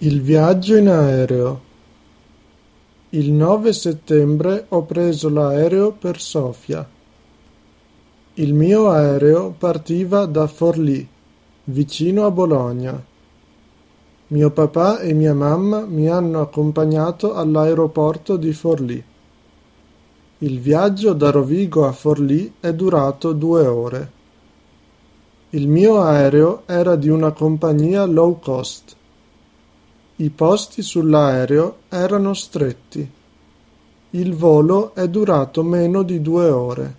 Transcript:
Il viaggio in aereo. Il nove settembre ho preso l'aereo per Sofia. Il mio aereo partiva da Forlì, vicino a Bologna. Mio papà e mia mamma mi hanno accompagnato all'aeroporto di Forlì. Il viaggio da Rovigo a Forlì è durato due ore. Il mio aereo era di una compagnia low cost. I posti sull'aereo erano stretti. Il volo è durato meno di due ore.